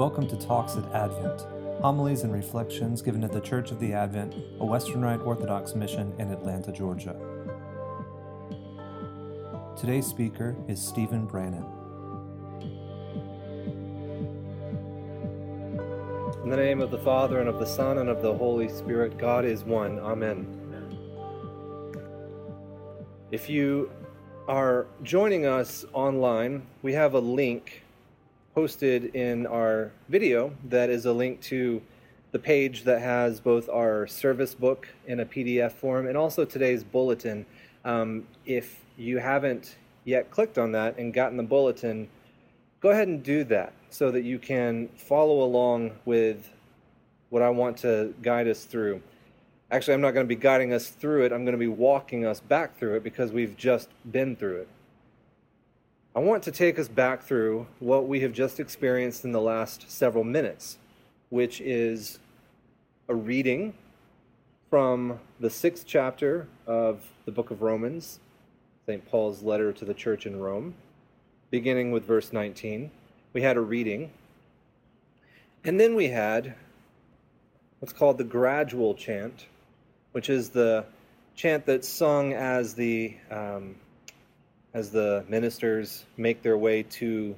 Welcome to Talks at Advent, homilies and reflections given at the Church of the Advent, a Western Rite Orthodox mission in Atlanta, Georgia. Today's speaker is Stephen Brannan. In the name of the Father, and of the Son, and of the Holy Spirit, God is one. Amen. If you are joining us online, we have a link posted in our video that is a link to the page that has both our service book in a PDF form and also today's bulletin. Um, if you haven't yet clicked on that and gotten the bulletin, go ahead and do that so that you can follow along with what I want to guide us through. Actually, I'm not going to be guiding us through it, I'm going to be walking us back through it because we've just been through it. I want to take us back through what we have just experienced in the last several minutes, which is a reading from the sixth chapter of the book of Romans, St. Paul's letter to the church in Rome, beginning with verse 19. We had a reading. And then we had what's called the gradual chant, which is the chant that's sung as the um, as the ministers make their way to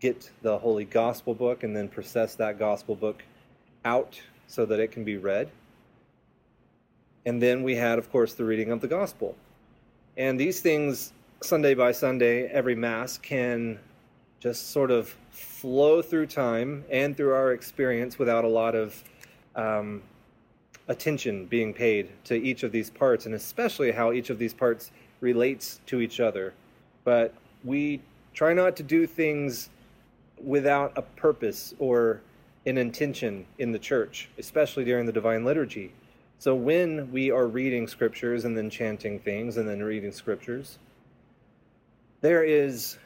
get the Holy Gospel book and then process that Gospel book out so that it can be read. And then we had, of course, the reading of the Gospel. And these things, Sunday by Sunday, every Mass, can just sort of flow through time and through our experience without a lot of um, attention being paid to each of these parts, and especially how each of these parts relates to each other. But we try not to do things without a purpose or an intention in the church, especially during the Divine Liturgy. So when we are reading scriptures and then chanting things and then reading scriptures, there is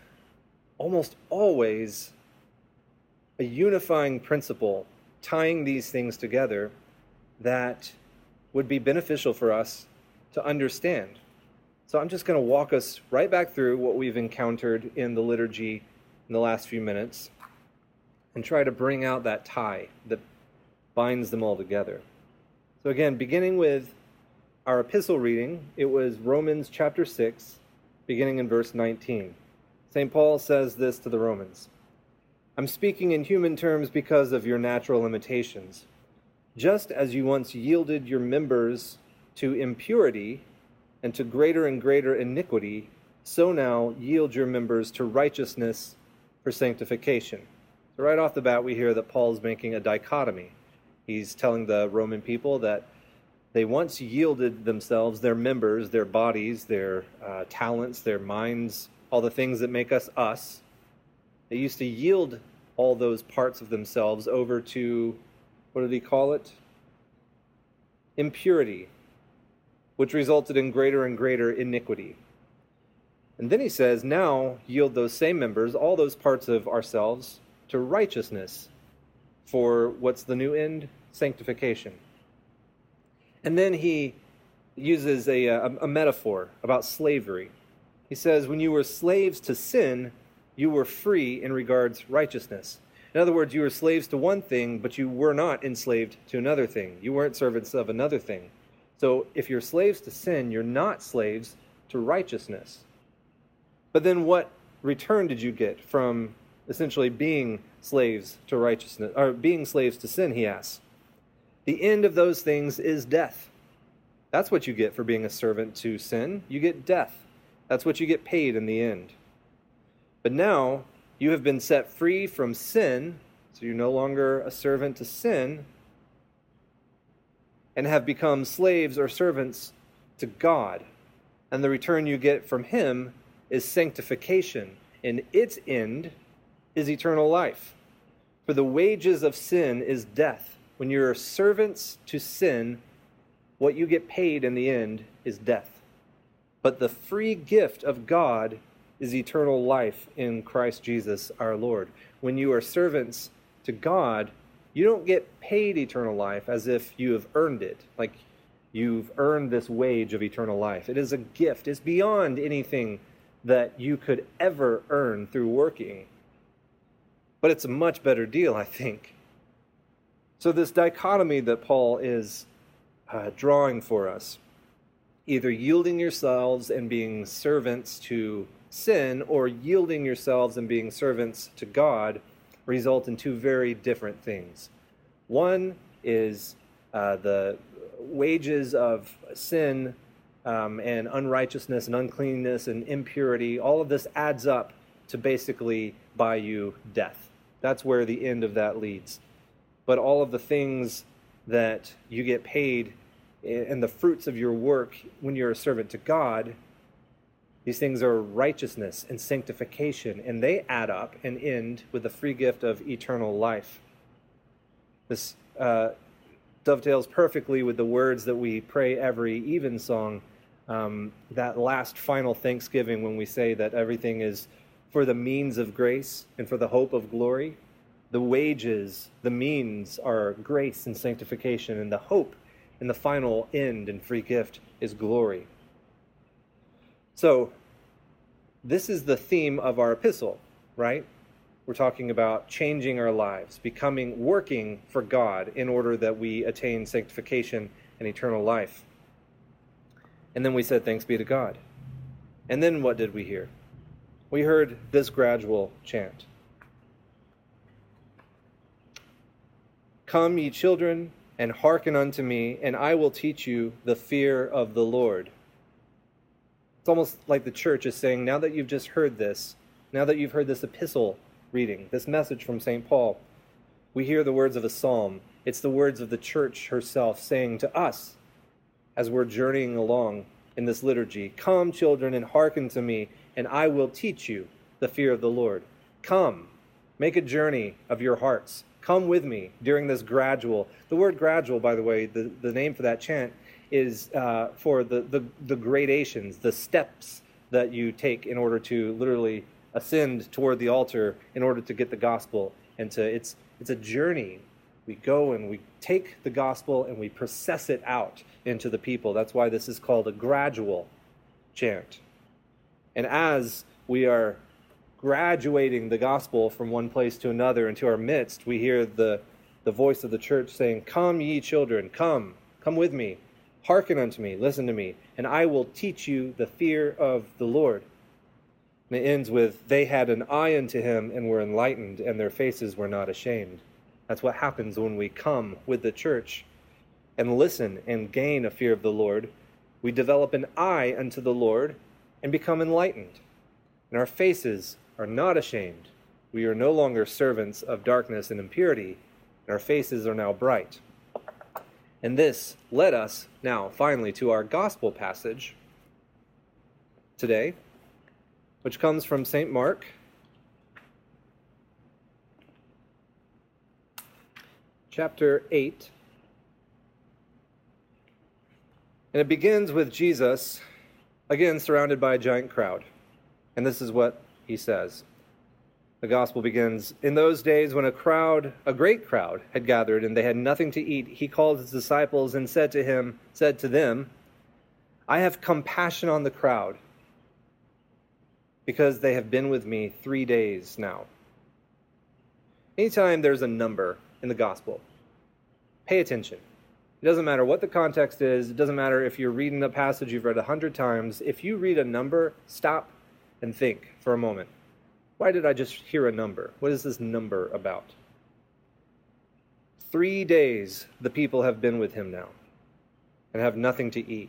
almost always a unifying principle tying these things together that would be beneficial for us to understand. So I'm just going to walk us right back through what we've encountered in the liturgy in the last few minutes and try to bring out that tie that binds them all together. So, again, beginning with our epistle reading, it was Romans chapter 6, beginning in verse 19. St. Paul says this to the Romans I'm speaking in human terms because of your natural limitations. Just as you once yielded your members to impurity, and to greater and greater iniquity, so now yield your members to righteousness for sanctification. So, right off the bat, we hear that Paul's making a dichotomy. He's telling the Roman people that they once yielded themselves, their members, their bodies, their uh, talents, their minds, all the things that make us us. They used to yield all those parts of themselves over to, what did he call it? Impurity, which resulted in greater and greater iniquity. And then he says, Now yield those same members, all those parts of ourselves, to righteousness for what's the new end? Sanctification. And then he uses a, a, a, metaphor about slavery. He says, When you were slaves to sin, you were free in regards righteousness. In other words, you were slaves to one thing, but you were not enslaved to another thing. You weren't servants of another thing. So if you're slaves to sin, you're not slaves to righteousness. But then what return did you get from essentially being slaves to righteousness, or being slaves to sin, he asks? The end of those things is death. That's what you get for being a servant to sin. You get death. That's what you get paid in the end. But now you have been set free from sin, so you're no longer a servant to sin, and have become slaves or servants to God. And the return you get from Him is sanctification, and its end is eternal life. For the wages of sin is death. When you're servants to sin, what you get paid in the end is death. But the free gift of God is eternal life in Christ Jesus our Lord. When you are servants to God, you don't get paid eternal life as if you have earned it, like you've earned this wage of eternal life. It is a gift, it's beyond anything that you could ever earn through working. But it's a much better deal, I think. So, this dichotomy that Paul is uh, drawing for us either yielding yourselves and being servants to sin or yielding yourselves and being servants to God result in two very different things. One is uh, the wages of sin um, and unrighteousness and uncleanness and impurity, all of this adds up to basically buy you death. That's where the end of that leads. But all of the things that you get paid and the fruits of your work when you're a servant to God, these things are righteousness and sanctification, and they add up and end with the free gift of eternal life. This uh, dovetails perfectly with the words that we pray every evensong, um, that last final thanksgiving when we say that everything is for the means of grace and for the hope of glory. The wages, the means are grace and sanctification, and the hope and the final end and free gift is glory. So, this is the theme of our epistle, right? We're talking about changing our lives, becoming, working for God in order that we attain sanctification and eternal life. And then we said, Thanks be to God. And then what did we hear? We heard this gradual chant Come, ye children, and hearken unto me, and I will teach you the fear of the Lord. It's almost like the church is saying, now that you've just heard this, now that you've heard this epistle reading, this message from St. Paul, we hear the words of a psalm. It's the words of the church herself saying to us as we're journeying along in this liturgy Come, children, and hearken to me, and I will teach you the fear of the Lord. Come, make a journey of your hearts. Come with me during this gradual. The word gradual, by the way, the, the name for that chant is uh, for the, the, the gradations, the steps that you take in order to literally ascend toward the altar in order to get the gospel. And to, it's, it's a journey. We go and we take the gospel and we process it out into the people. That's why this is called a gradual chant. And as we are graduating the gospel from one place to another into our midst, we hear the, the voice of the church saying, Come, ye children, come, come with me, hearken unto me, listen to me, and I will teach you the fear of the Lord. And it ends with, They had an eye unto him and were enlightened, and their faces were not ashamed. That's what happens when we come with the church and listen and gain a fear of the Lord. We develop an eye unto the Lord and become enlightened. And our faces are not ashamed. We are no longer servants of darkness and impurity, and our faces are now bright. And this led us now, finally, to our gospel passage today, which comes from St. Mark. Chapter 8. And it begins with Jesus, again surrounded by a giant crowd. And this is what he says. The gospel begins In those days, when a crowd, a great crowd, had gathered and they had nothing to eat, he called his disciples and said to him, said to them, I have compassion on the crowd, because they have been with me three days now. Anytime there's a number in the gospel, pay attention. It doesn't matter what the context is, it doesn't matter if you're reading a passage you've read a hundred times. If you read a number, stop and think for a moment. Why did I just hear a number? What is this number about? Three days the people have been with him now and have nothing to eat.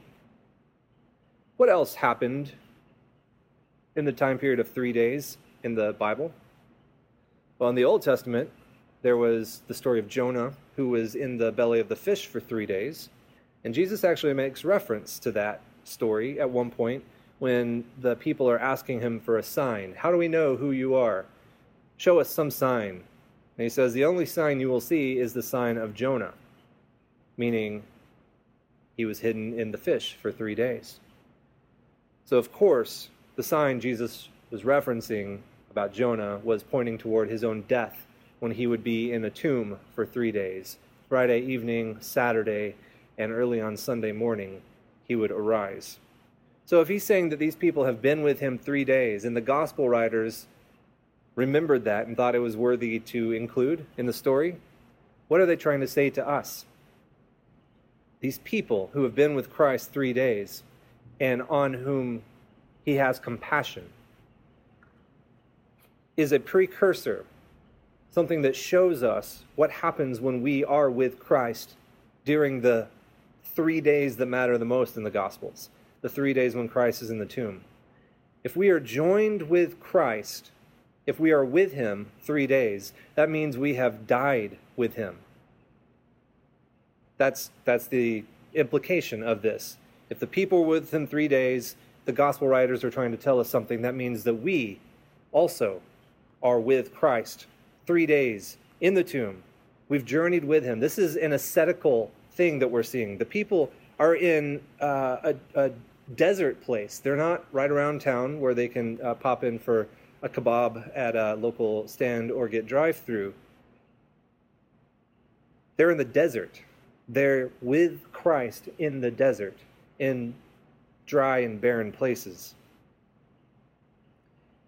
What else happened in the time period of three days in the Bible? Well, in the Old Testament, there was the story of Jonah, who was in the belly of the fish for three days. And Jesus actually makes reference to that story at one point when the people are asking him for a sign. How do we know who you are? Show us some sign. And he says, The only sign you will see is the sign of Jonah, meaning he was hidden in the fish for three days. So, of course, the sign Jesus was referencing about Jonah was pointing toward his own death when he would be in a tomb for three days. Friday evening, Saturday, and early on Sunday morning, he would arise. So if he's saying that these people have been with him three days, and the gospel writers remembered that and thought it was worthy to include in the story, what are they trying to say to us? These people who have been with Christ three days and on whom he has compassion is a precursor, something that shows us what happens when we are with Christ during the three days that matter the most in the Gospels, the three days when Christ is in the tomb. If we are joined with Christ, if we are with him three days, that means we have died with him. That's, that's the implication of this. If the people were with him three days, the gospel writers are trying to tell us something. That means that we also are with Christ three days in the tomb. We've journeyed with him. This is an ascetical thing that we're seeing. The people are in uh, a, a, desert place. They're not right around town where they can uh, pop in for a kebab at a local stand or get drive through. They're in the desert. They're with Christ in the desert, in dry and barren places.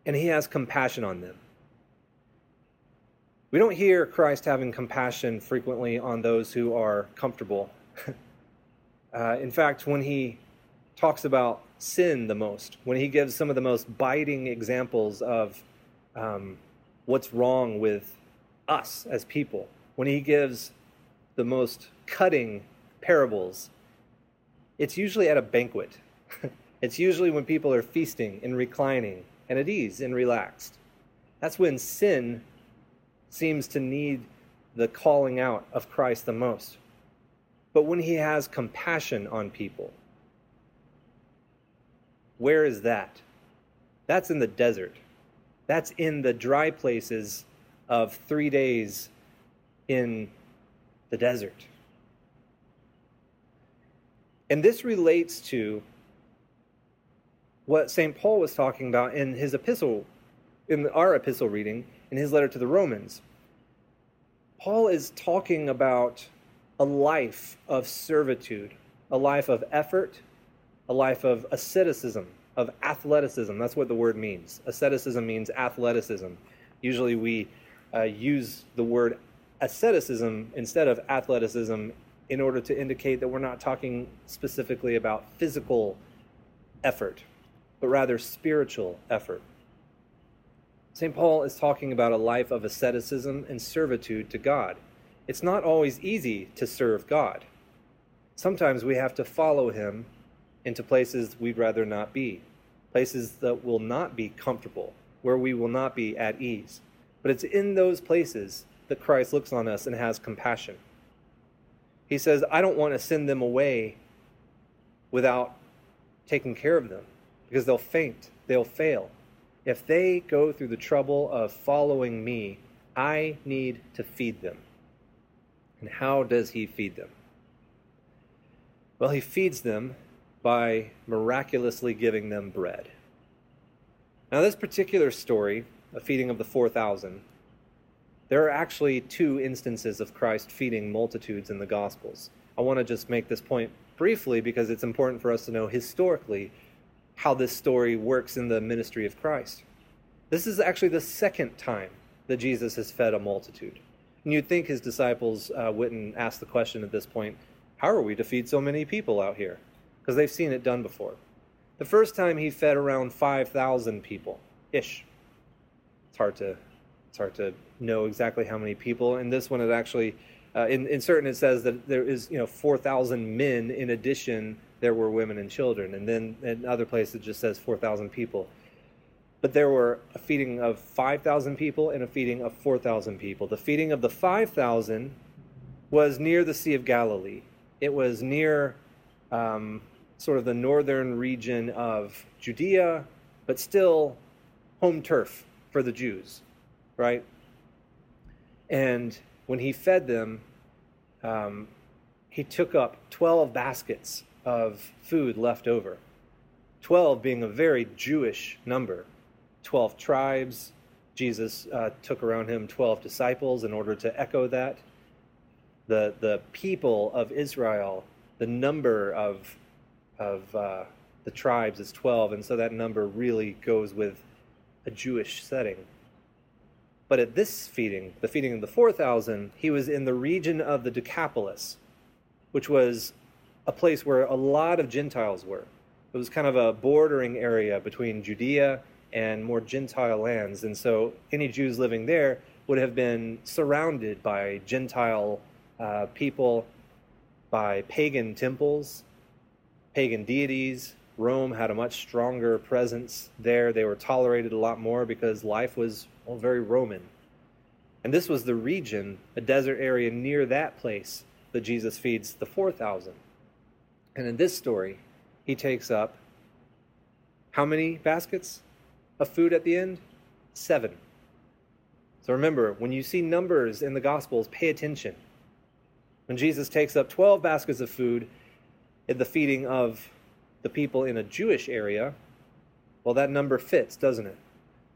And he has compassion on them. We don't hear Christ having compassion frequently on those who are comfortable. uh, in fact, when he talks about sin the most, when he gives some of the most biting examples of um, what's wrong with us as people, when he gives the most cutting parables, it's usually at a banquet. it's usually when people are feasting and reclining and at ease and relaxed. That's when sin seems to need the calling out of Christ the most. But when he has compassion on people, where is that? That's in the desert. That's in the dry places of three days in the desert. And this relates to what St. Paul was talking about in his epistle, in our epistle reading, in his letter to the Romans. Paul is talking about a life of servitude, a life of effort, a life of asceticism, of athleticism. That's what the word means. Asceticism means athleticism. Usually we uh, use the word asceticism instead of athleticism in order to indicate that we're not talking specifically about physical effort, but rather spiritual effort. St. Paul is talking about a life of asceticism and servitude to God. It's not always easy to serve God. Sometimes we have to follow him into places we'd rather not be, places that will not be comfortable, where we will not be at ease. But it's in those places that Christ looks on us and has compassion. He says, I don't want to send them away without taking care of them because they'll faint, they'll fail. If they go through the trouble of following me, I need to feed them. And how does he feed them? Well, he feeds them by miraculously giving them bread. Now, this particular story, a feeding of the 4,000, there are actually two instances of Christ feeding multitudes in the Gospels. I want to just make this point briefly because it's important for us to know historically how this story works in the ministry of Christ. This is actually the second time that Jesus has fed a multitude. And you'd think his disciples uh, wouldn't ask the question at this point how are we to feed so many people out here? Because they've seen it done before. The first time he fed around 5,000 people ish. It's hard to it's hard to know exactly how many people. In this one, it actually, uh, in, in certain, it says that there is, you know, 4,000 men in addition there were women and children. And then in other places it just says 4,000 people. But there were a feeding of 5,000 people and a feeding of 4,000 people. The feeding of the 5,000 was near the Sea of Galilee. It was near um, sort of the northern region of Judea, but still home turf for the Jews, right? And when he fed them, um, he took up 12 baskets of food left over. 12 being a very Jewish number. 12 tribes. Jesus uh, took around him 12 disciples in order to echo that. The, the people of Israel, the number of, of uh, the tribes is 12, and so that number really goes with a Jewish setting. But at this feeding, the feeding of the 4,000, he was in the region of the Decapolis, which was a place where a lot of Gentiles were. It was kind of a bordering area between Judea and more Gentile lands. And so any Jews living there would have been surrounded by Gentile uh, people, by pagan temples, pagan deities. Rome had a much stronger presence there. They were tolerated a lot more because life was well, very Roman. And this was the region, a desert area near that place that Jesus feeds the 4,000. And in this story, he takes up how many baskets of food at the end? Seven. So remember, when you see numbers in the Gospels, pay attention. When Jesus takes up 12 baskets of food the feeding of the people in a Jewish area, well, that number fits, doesn't it?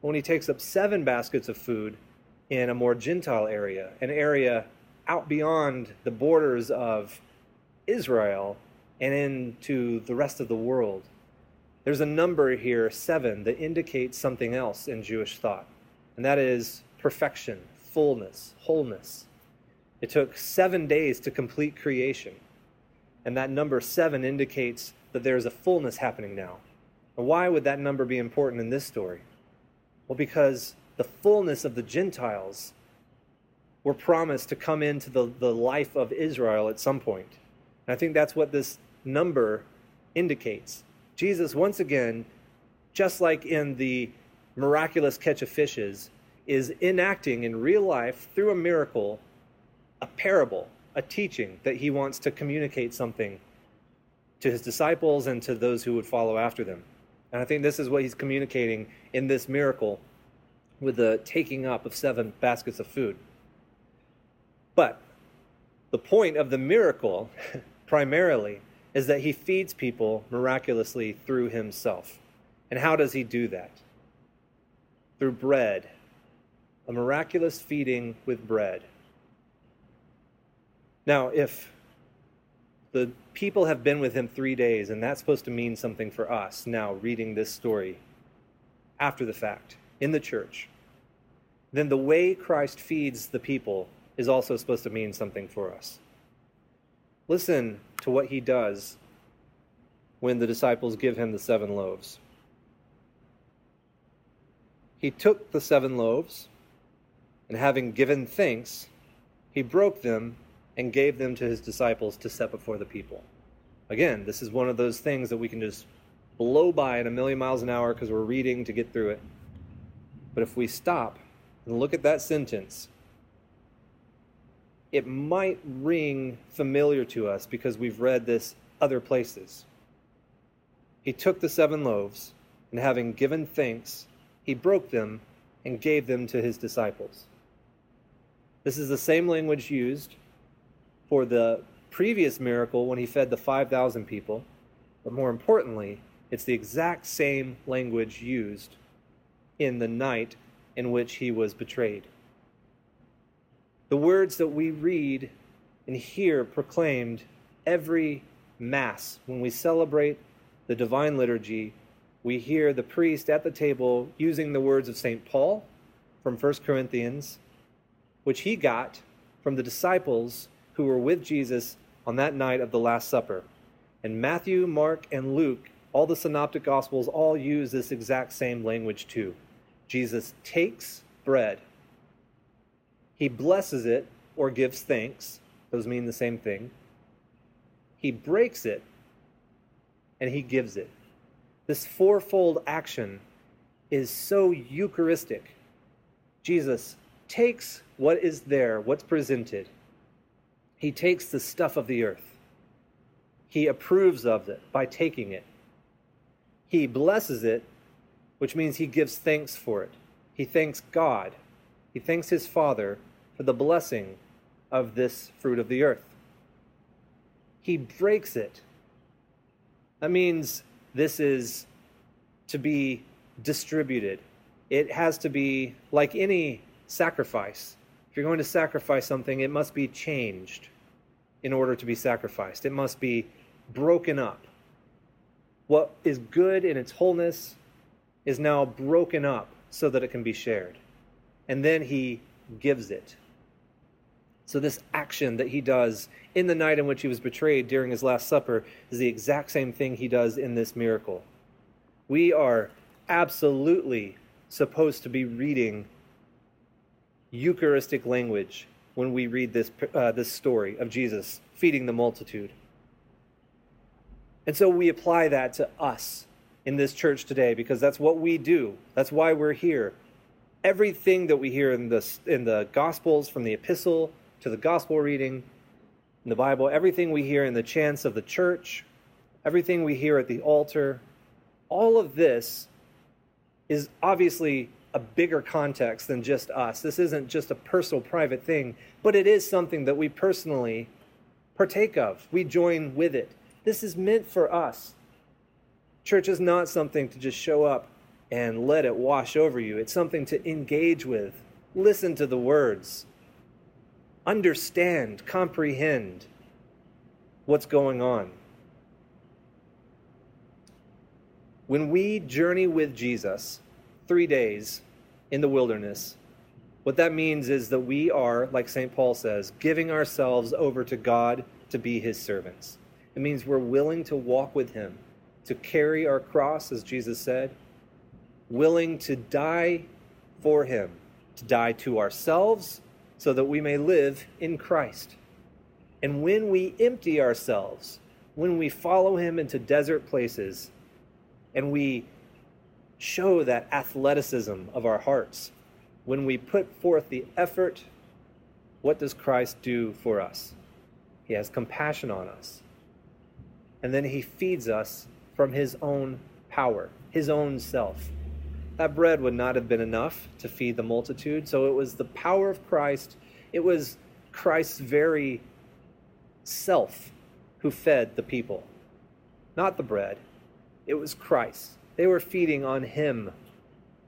When he takes up seven baskets of food in a more Gentile area, an area out beyond the borders of Israel and into the rest of the world, there's a number here, seven, that indicates something else in Jewish thought, and that is perfection, fullness, wholeness. It took seven days to complete creation, and that number seven indicates that there is a fullness happening now. And why would that number be important in this story? Well, because the fullness of the Gentiles were promised to come into the, the life of Israel at some point. And I think that's what this number indicates. Jesus, once again, just like in the miraculous catch of fishes, is enacting in real life through a miracle a parable, a teaching that he wants to communicate something to his disciples and to those who would follow after them. And I think this is what he's communicating in this miracle with the taking up of seven baskets of food. But the point of the miracle, primarily, is that he feeds people miraculously through himself. And how does he do that? Through bread, a miraculous feeding with bread. Now, if the people have been with him three days, and that's supposed to mean something for us now, reading this story after the fact in the church, then the way Christ feeds the people is also supposed to mean something for us. Listen to what he does when the disciples give him the seven loaves. He took the seven loaves, and having given thanks, he broke them and gave them to his disciples to set before the people. Again, this is one of those things that we can just blow by at a million miles an hour because we're reading to get through it. But if we stop and look at that sentence, it might ring familiar to us because we've read this other places. He took the seven loaves, and having given thanks, he broke them and gave them to his disciples. This is the same language used for the previous miracle when he fed the 5,000 people, but more importantly, it's the exact same language used in the night in which he was betrayed. The words that we read and hear proclaimed every Mass, when we celebrate the Divine Liturgy, we hear the priest at the table using the words of St. Paul from 1 Corinthians, which he got from the disciples who were with Jesus on that night of the Last Supper. And Matthew, Mark, and Luke, all the synoptic gospels, all use this exact same language too. Jesus takes bread he blesses it or gives thanks. Those mean the same thing. He breaks it and he gives it. This fourfold action is so Eucharistic. Jesus takes what is there, what's presented. He takes the stuff of the earth. He approves of it by taking it. He blesses it, which means he gives thanks for it. He thanks God. He thanks his Father for the blessing of this fruit of the earth. He breaks it. That means this is to be distributed. It has to be like any sacrifice. If you're going to sacrifice something, it must be changed in order to be sacrificed. It must be broken up. What is good in its wholeness is now broken up so that it can be shared. and then he gives it. So, this action that he does in the night in which he was betrayed during his Last Supper is the exact same thing he does in this miracle. We are absolutely supposed to be reading Eucharistic language when we read this, uh, this story of Jesus feeding the multitude. And so we apply that to us in this church today because that's what we do. That's why we're here. Everything that we hear in the, in the Gospels, from the epistle to the Gospel reading in the Bible, everything we hear in the chants of the church, everything we hear at the altar, all of this is obviously a bigger context than just us. This isn't just a personal, private thing, but it is something that we personally partake of. We join with it. This is meant for us. Church is not something to just show up and let it wash over you, it's something to engage with. Listen to the words, understand, comprehend what's going on. When we journey with Jesus three days in the wilderness, what that means is that we are, like St. Paul says, giving ourselves over to God to be his servants. It means we're willing to walk with him, to carry our cross, as Jesus said, willing to die for him, to die to ourselves so that we may live in Christ. And when we empty ourselves, when we follow him into desert places, and we show that athleticism of our hearts, when we put forth the effort, what does Christ do for us? He has compassion on us. And then he feeds us from his own power, his own self. That bread would not have been enough to feed the multitude, so it was the power of Christ, it was Christ's very self who fed the people, not the bread. It was Christ. They were feeding on him.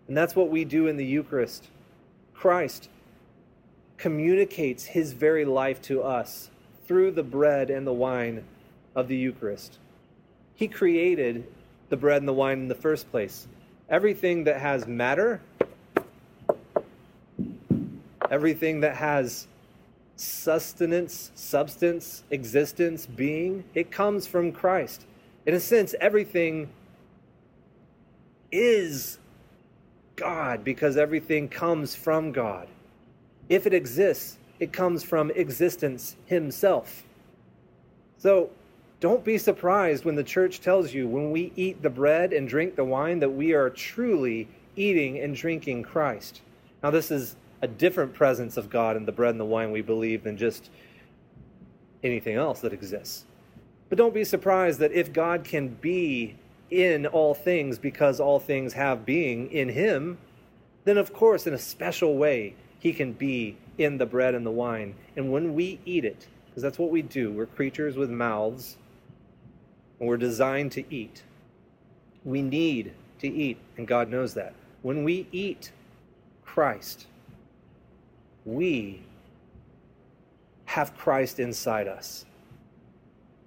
And that's what we do in the Eucharist. Christ communicates his very life to us through the bread and the wine of the Eucharist. He created the bread and the wine in the first place. Everything that has matter, everything that has sustenance, substance, existence, being, it comes from Christ. In a sense, everything is God because everything comes from God. If it exists, it comes from existence Himself. So don't be surprised when the church tells you when we eat the bread and drink the wine that we are truly eating and drinking Christ. Now, this is a different presence of God in the bread and the wine we believe than just anything else that exists. But don't be surprised that if God can be in all things because all things have being in Him, then of course, in a special way, He can be in the bread and the wine. And when we eat it, because that's what we do, we're creatures with mouths, and we're designed to eat. We need to eat, and God knows that. When we eat Christ, we have Christ inside us.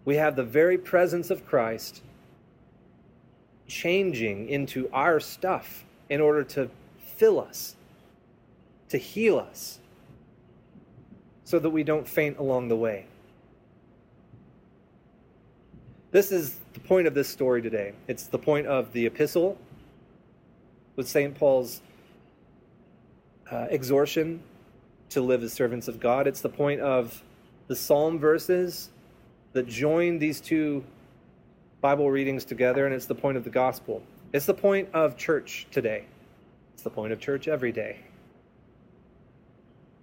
We have the very presence of Christ changing into our stuff in order to fill us, to heal us, so that we don't faint along the way. This is the point of this story today. It's the point of the epistle with St. Paul's uh, exhortation to live as servants of God. It's the point of the psalm verses that join these two Bible readings together, and it's the point of the gospel. It's the point of church today. It's the point of church every day.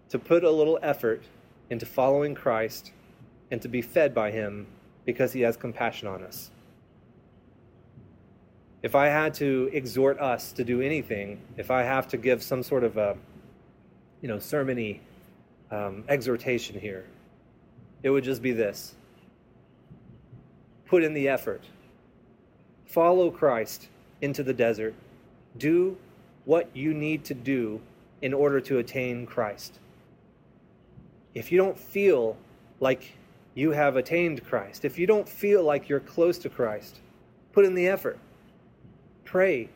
To put a little effort into following Christ and to be fed by Him because He has compassion on us. If I had to exhort us to do anything, if I have to give some sort of a, you know, sermony um, exhortation here, it would just be this put in the effort, follow Christ into the desert, do what you need to do in order to attain Christ if you don't feel like you have attained Christ, if you don't feel like you're close to Christ, put in the effort. Pray.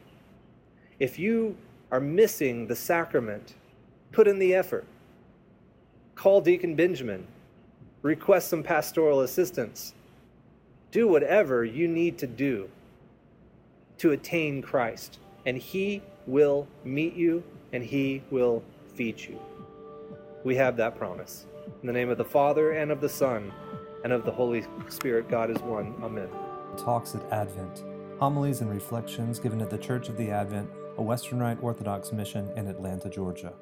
If you are missing the sacrament Put in the effort. Call Deacon Benjamin. Request some pastoral assistance. Do whatever you need to do to attain Christ, and He will meet you and He will feed you. We have that promise. In the name of the Father, and of the Son, and of the Holy Spirit, God is one. Amen. Talks at Advent. Homilies and reflections given at the Church of the Advent, a Western Rite Orthodox mission in Atlanta, Georgia.